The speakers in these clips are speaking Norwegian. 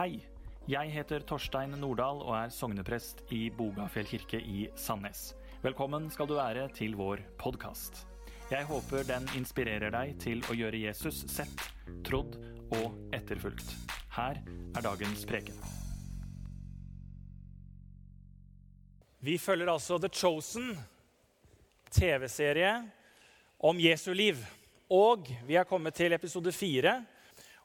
Hei, jeg heter Torstein Nordahl og er sogneprest i Bogafjell kirke i Sandnes. Velkommen skal du være til vår podkast. Jeg håper den inspirerer deg til å gjøre Jesus sett, trodd og etterfulgt. Her er dagens preken. Vi følger altså The Chosen, TV-serie om Jesu liv. Og vi er kommet til episode fire.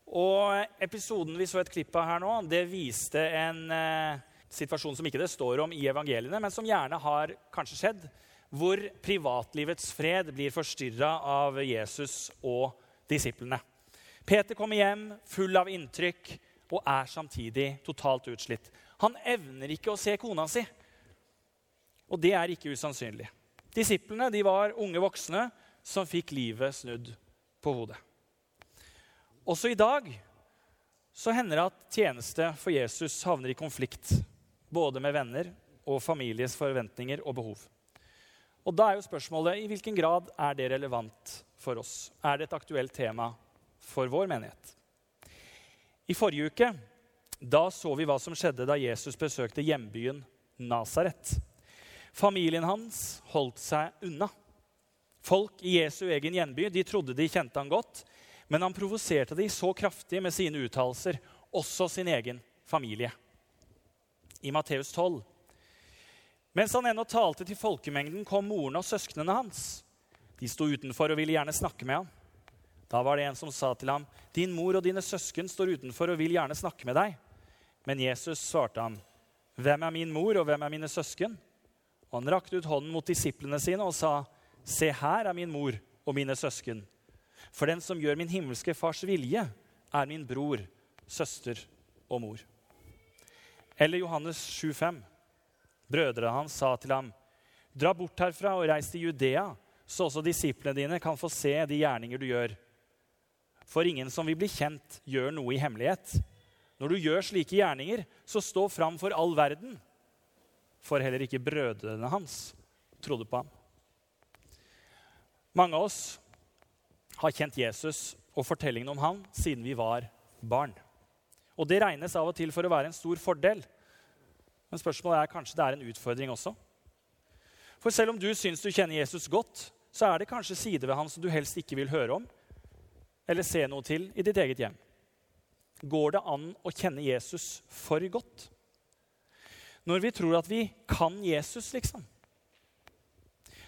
Og episoden vi så et klipp av her nå, det viste en eh, situasjon som ikke det står om i evangeliene, men som gjerne har kanskje skjedd, hvor privatlivets fred blir forstyrra av Jesus og disiplene. Peter kommer hjem full av inntrykk og er samtidig totalt utslitt. Han evner ikke å se kona si. Og det er ikke usannsynlig. Disiplene de var unge voksne som fikk livet snudd på hodet. Også i dag så hender det at tjeneste for Jesus havner i konflikt både med venner og families forventninger og behov. Og Da er jo spørsmålet i hvilken grad er det relevant for oss? Er det et aktuelt tema for vår menighet? I forrige uke da så vi hva som skjedde da Jesus besøkte hjembyen Nasaret. Familien hans holdt seg unna. Folk i Jesu egen hjemby de trodde de kjente han godt, men han provoserte de så kraftig med sine uttalelser, også sin egen familie. I Matteus 12. Mens han ennå talte til folkemengden, kom moren og søsknene hans. De sto utenfor og ville gjerne snakke med ham. Da var det en som sa til ham, 'Din mor og dine søsken står utenfor og vil gjerne snakke med deg.' Men Jesus svarte ham, 'Hvem er min mor, og hvem er mine søsken?' Og han rakte ut hånden mot disiplene sine og sa, 'Se, her er min mor og mine søsken.' For den som gjør min himmelske fars vilje, er min bror, søster og mor. Eller Johannes 7,5. Brødrene hans sa til ham, 'Dra bort herfra og reis til Judea, så også disiplene dine kan få se de gjerninger du gjør.' For ingen som vil bli kjent, gjør noe i hemmelighet. Når du gjør slike gjerninger, så stå fram for all verden. For heller ikke brødrene hans trodde på ham. Mange av oss har kjent Jesus og fortellingen om ham siden vi var barn. Og det regnes av og til for å være en stor fordel. Men spørsmålet er kanskje det er en utfordring også. For selv om du syns du kjenner Jesus godt, så er det kanskje sider ved ham som du helst ikke vil høre om eller se noe til i ditt eget hjem. Går det an å kjenne Jesus for godt? Når vi tror at vi kan Jesus, liksom.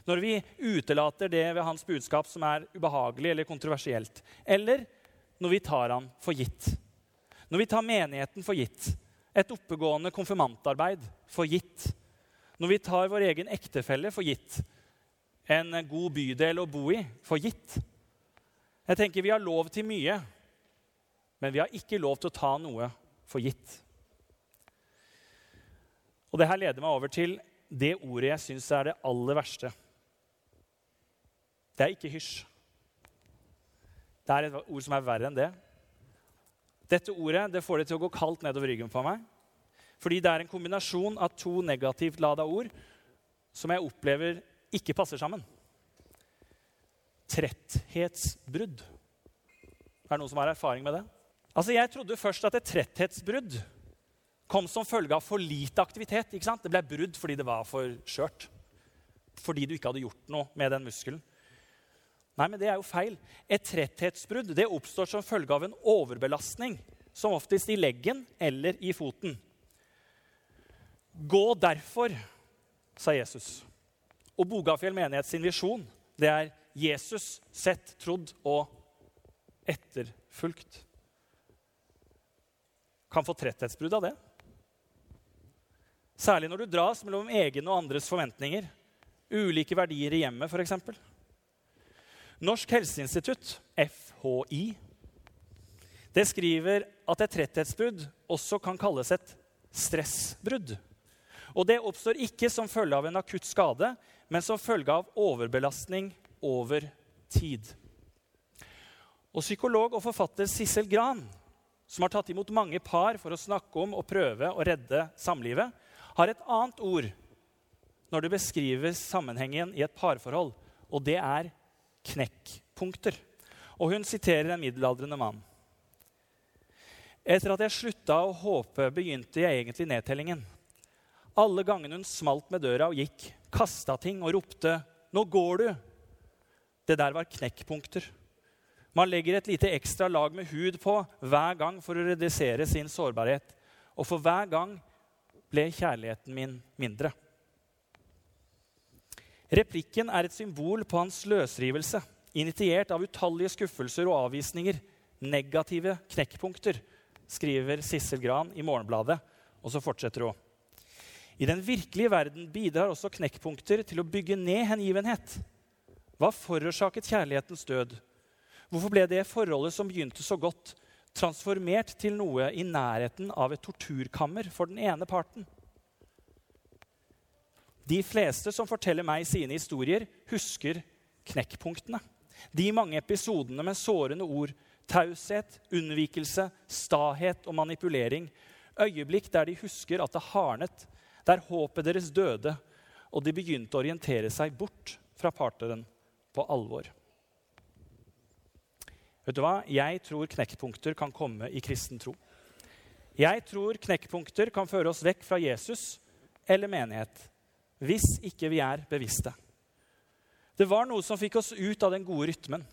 Når vi utelater det ved hans budskap som er ubehagelig eller kontroversielt. Eller når vi tar han for gitt. Når vi tar menigheten for gitt. Et oppegående konfirmantarbeid for gitt. Når vi tar vår egen ektefelle for gitt. En god bydel å bo i for gitt. Jeg tenker Vi har lov til mye, men vi har ikke lov til å ta noe for gitt. Og Det her leder meg over til det ordet jeg syns er det aller verste. Det er ikke hysj. Det er et ord som er verre enn det. Dette ordet det får det til å gå kaldt nedover ryggen på meg. Fordi det er en kombinasjon av to negativt lada ord som jeg opplever ikke passer sammen tretthetsbrudd. Er det noen som har erfaring med det? Altså, Jeg trodde først at et tretthetsbrudd kom som følge av for lite aktivitet. ikke sant? Det ble brudd fordi det var for skjørt. Fordi du ikke hadde gjort noe med den muskelen. Nei, men det er jo feil. Et tretthetsbrudd det oppstår som følge av en overbelastning, som oftest i leggen eller i foten. Gå derfor, sa Jesus. Og Bogafjell menighet sin visjon det er Jesus sett, trodd og etterfulgt. Kan få tretthetsbrudd av det. Særlig når du dras mellom egne og andres forventninger. Ulike verdier i hjemmet, f.eks. Norsk helseinstitutt, FHI, det skriver at et tretthetsbrudd også kan kalles et stressbrudd. Og det oppstår ikke som følge av en akutt skade, men som følge av overbelastning over tid. Og Psykolog og forfatter Sissel Gran, som har tatt imot mange par for å snakke om og prøve å redde samlivet, har et annet ord når det beskriver sammenhengen i et parforhold, og det er knekkpunkter. Og hun siterer en middelaldrende mann. Etter at jeg slutta å håpe, begynte jeg egentlig nedtellingen. Alle gangene hun smalt med døra og gikk, kasta ting og ropte 'Nå går du!' Det der var knekkpunkter. Man legger et lite ekstra lag med hud på hver gang for å redusere sin sårbarhet. Og for hver gang ble kjærligheten min mindre. Replikken er et symbol på hans løsrivelse, initiert av utallige skuffelser og avvisninger. Negative knekkpunkter, skriver Sissel Gran i Morgenbladet. Og så fortsetter hun. I den virkelige verden bidrar også knekkpunkter til å bygge ned hengivenhet. Hva forårsaket kjærlighetens død? Hvorfor ble det forholdet som begynte så godt, transformert til noe i nærheten av et torturkammer for den ene parten? De fleste som forteller meg sine historier, husker knekkpunktene. De mange episodene med sårende ord, taushet, unnvikelse, stahet og manipulering. Øyeblikk der de husker at det hardnet, der håpet deres døde, og de begynte å orientere seg bort fra partneren på alvor. Vet du hva? Jeg tror knekkpunkter kan komme i kristen tro. Jeg tror knekkpunkter kan føre oss vekk fra Jesus eller menighet hvis ikke vi er bevisste. Det var noe som fikk oss ut av den gode rytmen.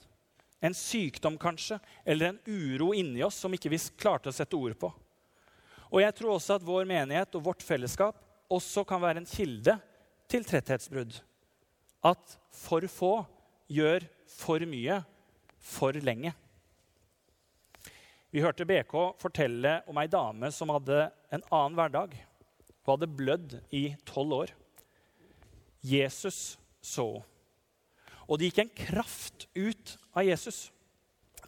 En sykdom kanskje, eller en uro inni oss som ikke vi klarte å sette ord på. Og jeg tror også at vår menighet og vårt fellesskap også kan være en kilde til tretthetsbrudd. At for få gjør for mye for lenge. Vi hørte BK fortelle om ei dame som hadde en annen hverdag. Hun hadde blødd i tolv år. Jesus så. Og det gikk en kraft ut av Jesus.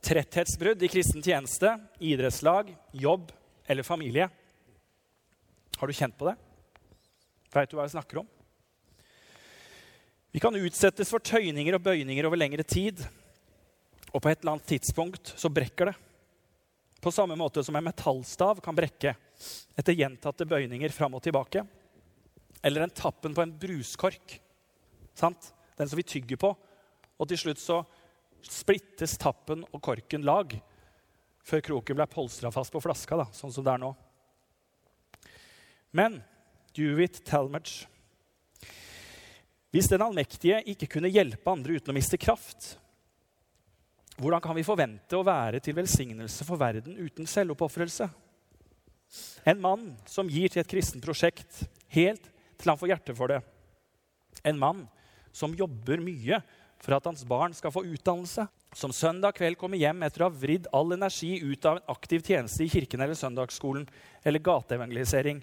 Tretthetsbrudd i kristen tjeneste, idrettslag, jobb eller familie. Har du kjent på det? Veit du hva jeg snakker om? Vi kan utsettes for tøyninger og bøyninger over lengre tid. Og på et eller annet tidspunkt så brekker det. På samme måte som en metallstav kan brekke etter gjentatte bøyninger fram og tilbake eller en tappen på en bruskork. Sant? Den som vi tygger på. Og til slutt så splittes tappen og korken lag før kroken ble polstra fast på flaska, da, sånn som det er nå. Men Dewitt Talmadge Hvis den allmektige ikke kunne hjelpe andre uten å miste kraft, hvordan kan vi forvente å være til velsignelse for verden uten selvoppofrelse? En mann som gir til et kristent prosjekt helt til han får hjerte for det. En mann som jobber mye for at hans barn skal få utdannelse. Som søndag kveld kommer hjem etter å ha vridd all energi ut av en aktiv tjeneste i kirken eller søndagsskolen eller gateevangelisering.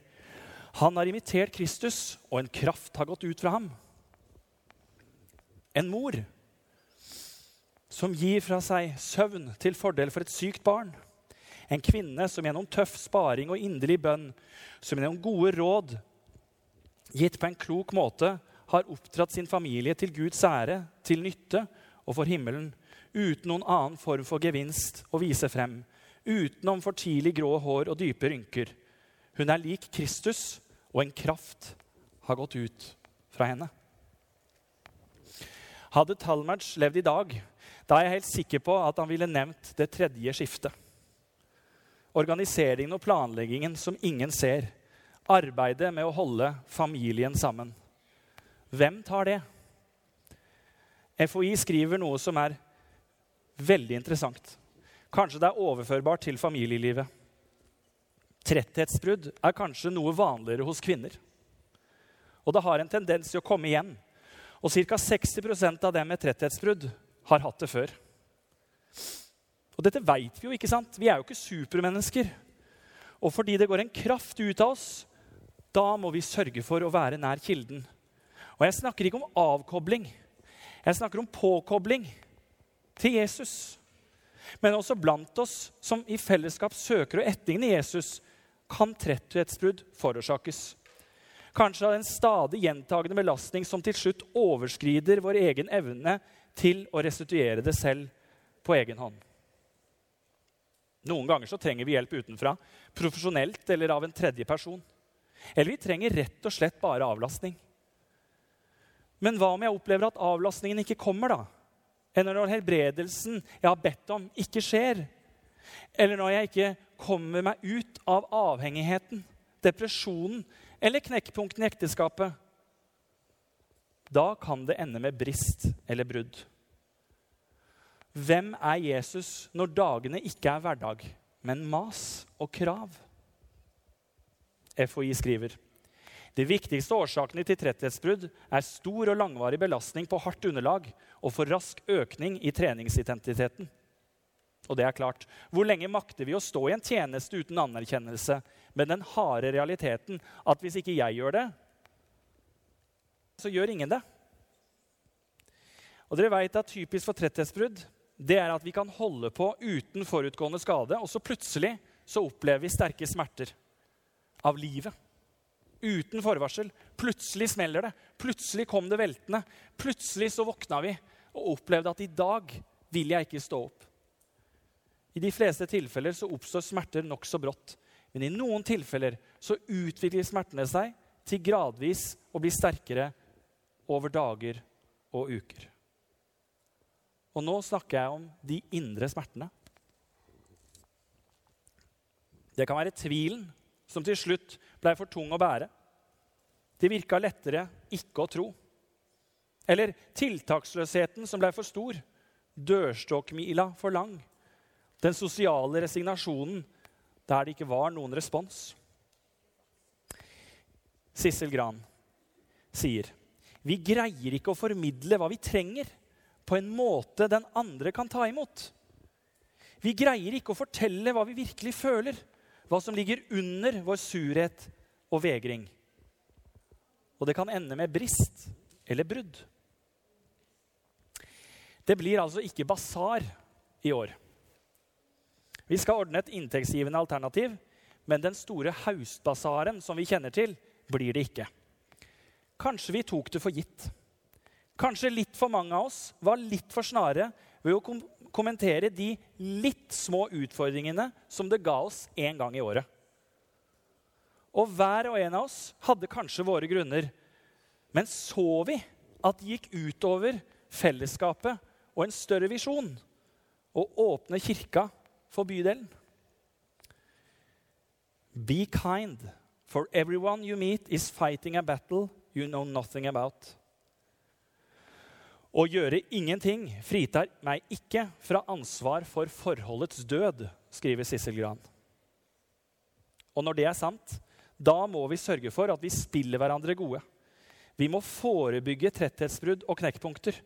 Han har imitert Kristus, og en kraft har gått ut fra ham. En mor som gir fra seg søvn til fordel for et sykt barn. En kvinne som gjennom tøff sparing og inderlig bønn, som gjennom gode råd gitt på en klok måte, har oppdratt sin familie til Guds ære, til nytte og for himmelen, uten noen annen form for gevinst å vise frem, utenom for tidlig grå hår og dype rynker. Hun er lik Kristus, og en kraft har gått ut fra henne. Hadde Talmadge levd i dag, da er jeg helt sikker på at han ville nevnt det tredje skiftet. Organiseringen og planleggingen som ingen ser arbeidet med å holde familien sammen. Hvem tar det? FHI skriver noe som er veldig interessant. Kanskje det er overførbart til familielivet. Tretthetsbrudd er kanskje noe vanligere hos kvinner. Og det har en tendens til å komme igjen. Og ca. 60% av dem med tretthetsbrudd har hatt det før. Og dette veit vi jo, ikke sant? Vi er jo ikke supermennesker. Og fordi det går en kraft ut av oss, da må vi sørge for å være nær kilden. Og jeg snakker ikke om avkobling. Jeg snakker om påkobling til Jesus. Men også blant oss som i fellesskap søker å etterligne Jesus, kan tretthetsbrudd forårsakes. Kanskje av en stadig gjentagende belastning som til slutt overskrider vår egen evne til å restituere det selv på egen hånd. Noen ganger så trenger vi hjelp utenfra, profesjonelt eller av en tredje person. Eller vi trenger rett og slett bare avlastning. Men hva om jeg opplever at avlastningen ikke kommer, da? Eller når helbredelsen jeg har bedt om, ikke skjer? eller når jeg ikke kommer meg ut av avhengigheten, depresjonen eller knekkpunkten i ekteskapet, da kan det ende med brist eller brudd. Hvem er Jesus når dagene ikke er hverdag, men mas og krav? FHI skriver de viktigste årsakene til tretthetsbrudd er stor og langvarig belastning på hardt underlag og for rask økning i treningsintensiteten. Og det er klart, Hvor lenge makter vi å stå i en tjeneste uten anerkjennelse med den harde realiteten at hvis ikke jeg gjør det, så gjør ingen det? Og dere vet at Typisk for tretthetsbrudd det er at vi kan holde på uten forutgående skade, og så plutselig så opplever vi sterke smerter av livet. Uten forvarsel. Plutselig smeller det. Plutselig kom det veltende. Plutselig så våkna vi og opplevde at i dag vil jeg ikke stå opp. I de fleste tilfeller så oppstår smerter nokså brått. Men i noen tilfeller så utvikler smertene seg til gradvis å bli sterkere over dager og uker. Og nå snakker jeg om de indre smertene. Det kan være tvilen som til slutt blei for tung å bære. Det virka lettere ikke å tro. Eller tiltaksløsheten som blei for stor. Dørstokkmila for lang. Den sosiale resignasjonen der det ikke var noen respons. Sissel Gran sier vi greier ikke å formidle hva vi trenger, på en måte den andre kan ta imot. Vi greier ikke å fortelle hva vi virkelig føler, hva som ligger under vår surhet og vegring. Og det kan ende med brist eller brudd. Det blir altså ikke basar i år. Vi skal ordne et inntektsgivende alternativ, men den store haustbasaren som vi kjenner til, blir det ikke. Kanskje vi tok det for gitt. Kanskje litt for mange av oss var litt for snare ved å kommentere de litt små utfordringene som det ga oss en gang i året. Og hver og en av oss hadde kanskje våre grunner. Men så vi at det gikk utover fellesskapet og en større visjon å åpne kirka for bydelen? Be kind, for everyone you meet is fighting a battle you know nothing about. Å gjøre ingenting fritar meg ikke fra ansvar for forholdets død, skriver Sissel Gran. Og når det er sant, da må vi sørge for at vi spiller hverandre gode. Vi må forebygge tretthetsbrudd og knekkpunkter.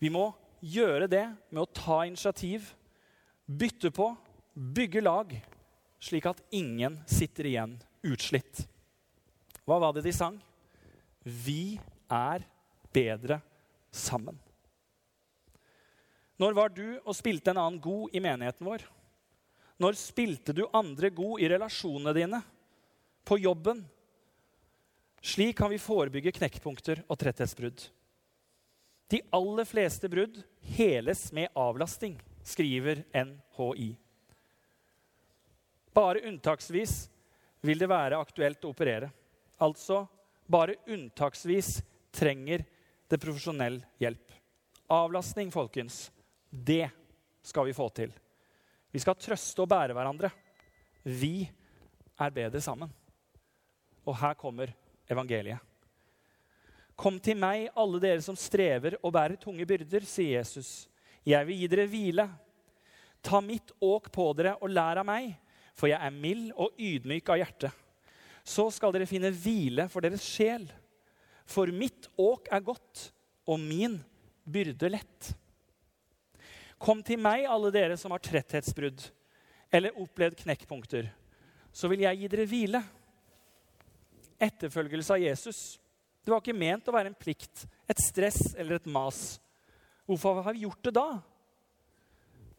Vi må gjøre det med å ta initiativ, bytte på, bygge lag, slik at ingen sitter igjen utslitt. Hva var det de sang? Vi er bedre sammen. Når var du og spilte en annen god i menigheten vår? Når spilte du andre god i relasjonene dine? På jobben? Slik kan vi forebygge knekkpunkter og tretthetsbrudd. De aller fleste brudd heles med avlasting, skriver NHI. Bare unntaksvis vil det være aktuelt å operere. Altså bare unntaksvis trenger det profesjonell hjelp. Avlastning, folkens, det skal vi få til. Vi skal trøste og bære hverandre. Vi er bedre sammen. Og her kommer evangeliet. Kom til meg, alle dere som strever og bærer tunge byrder, sier Jesus. Jeg vil gi dere hvile. Ta mitt åk på dere og lær av meg, for jeg er mild og ydmyk av hjerte. Så skal dere finne hvile for deres sjel. For mitt åk er godt, og min byrde lett. Kom til meg, alle dere som har tretthetsbrudd eller opplevd knekkpunkter, så vil jeg gi dere hvile. Etterfølgelse av Jesus. Det var ikke ment å være en plikt, et stress eller et mas. Hvorfor har vi gjort det da?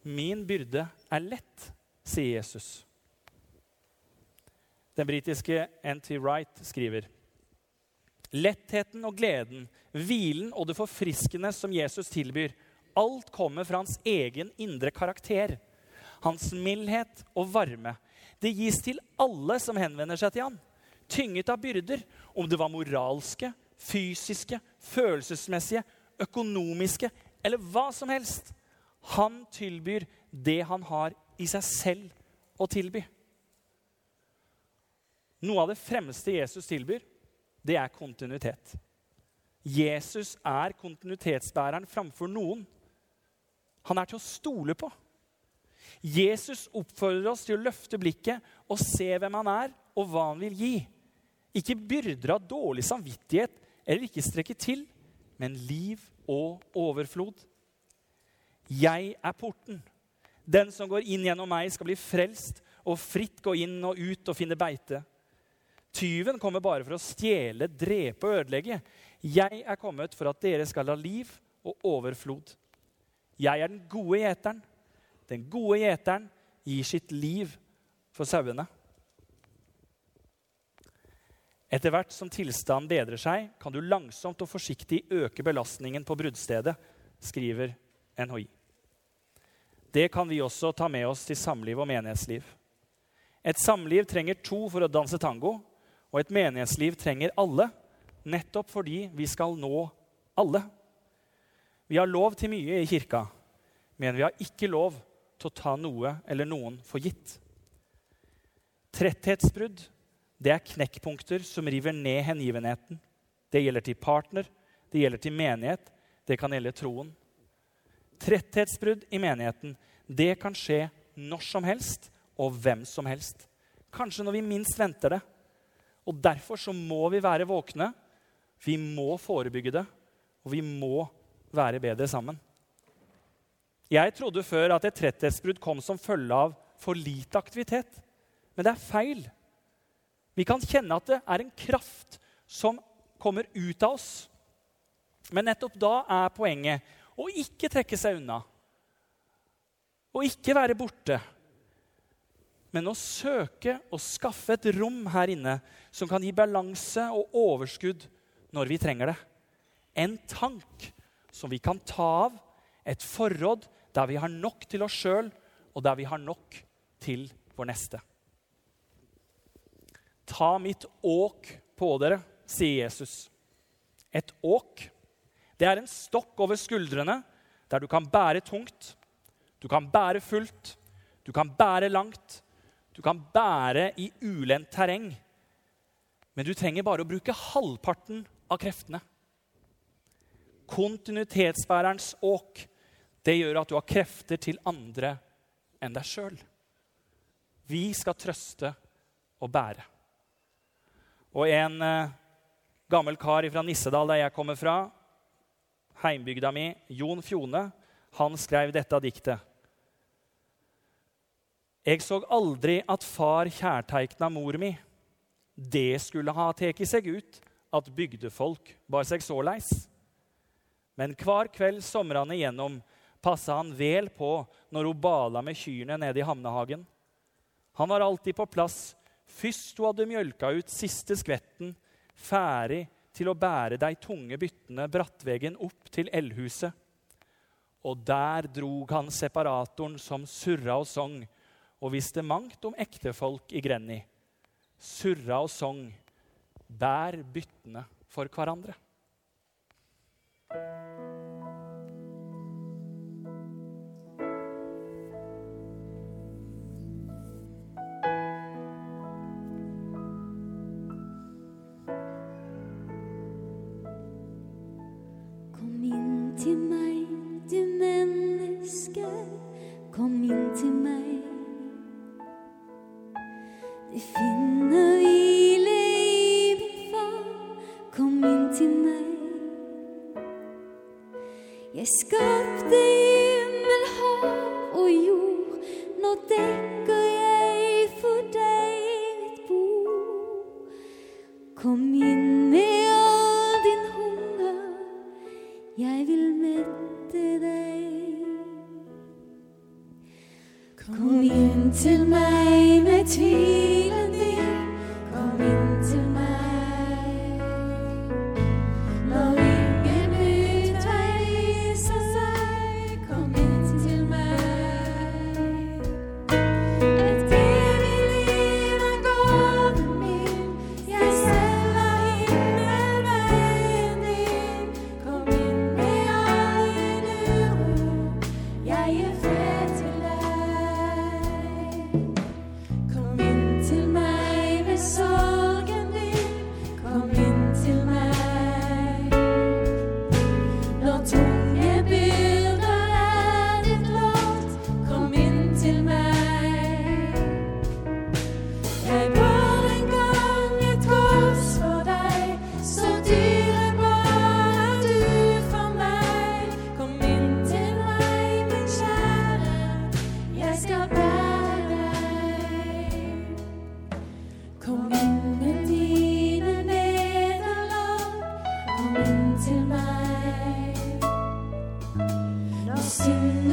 Min byrde er lett, sier Jesus. Den britiske N.T. Wright skriver Lettheten og gleden, hvilen og det forfriskende som Jesus tilbyr, alt kommer fra hans egen indre karakter. Hans mildhet og varme. Det gis til alle som henvender seg til ham. Tynget av byrder, om det var moralske, fysiske, følelsesmessige, økonomiske eller hva som helst. Han tilbyr det han har i seg selv å tilby. Noe av det fremste Jesus tilbyr, det er kontinuitet. Jesus er kontinuitetsbæreren framfor noen. Han er til å stole på. Jesus oppfordrer oss til å løfte blikket og se hvem han er, og hva han vil gi. Ikke byrder av dårlig samvittighet eller ikke strekke til, men liv og overflod. Jeg er porten. Den som går inn gjennom meg, skal bli frelst og fritt gå inn og ut og finne beite. Tyven kommer bare for å stjele, drepe og ødelegge. Jeg er kommet for at dere skal ha liv og overflod. Jeg er den gode gjeteren. Den gode gjeteren gir sitt liv for sauene. Etter hvert som tilstanden bedrer seg, kan du langsomt og forsiktig øke belastningen på bruddstedet, skriver NHI. Det kan vi også ta med oss til samliv og menighetsliv. Et samliv trenger to for å danse tango, og et menighetsliv trenger alle, nettopp fordi vi skal nå alle. Vi har lov til mye i kirka, men vi har ikke lov til å ta noe eller noen for gitt. Tretthetsbrudd det er knekkpunkter som river ned hengivenheten. Det gjelder til partner, det gjelder til menighet, det kan gjelde troen. Tretthetsbrudd i menigheten det kan skje når som helst og hvem som helst. Kanskje når vi minst venter det. Og Derfor så må vi være våkne. Vi må forebygge det, og vi må være bedre sammen. Jeg trodde før at et tretthetsbrudd kom som følge av for lite aktivitet. Men det er feil. Vi kan kjenne at det er en kraft som kommer ut av oss. Men nettopp da er poenget å ikke trekke seg unna. Å ikke være borte. Men å søke og skaffe et rom her inne som kan gi balanse og overskudd når vi trenger det. En tank som vi kan ta av, et forråd der vi har nok til oss sjøl, og der vi har nok til vår neste. Ta mitt åk på dere, sier Jesus. Et åk, det er en stokk over skuldrene der du kan bære tungt, du kan bære fullt, du kan bære langt, du kan bære i ulendt terreng. Men du trenger bare å bruke halvparten av kreftene. Kontinuitetsbærerens åk, det gjør at du har krefter til andre enn deg sjøl. Vi skal trøste og bære. Og en eh, gammel kar fra Nissedal, der jeg kommer fra, heimbygda mi, Jon Fjone, han skrev dette diktet. Jeg så aldri at far kjærteikna mor mi. Det skulle ha teki seg ut at bygdefolk bar seg såleis. Men hver kveld somrene igjennom passa han vel på når hun bala med kyrne nede i hamnehagen. Han var alltid på plass Først hun hadde mjølka ut siste skvetten, ferdig til å bære de tunge byttene brattveggen opp til eldhuset. Og der drog han separatoren som surra og sang, og visste mangt om ektefolk i Grenny. Surra og sang, bær byttene for hverandre. Når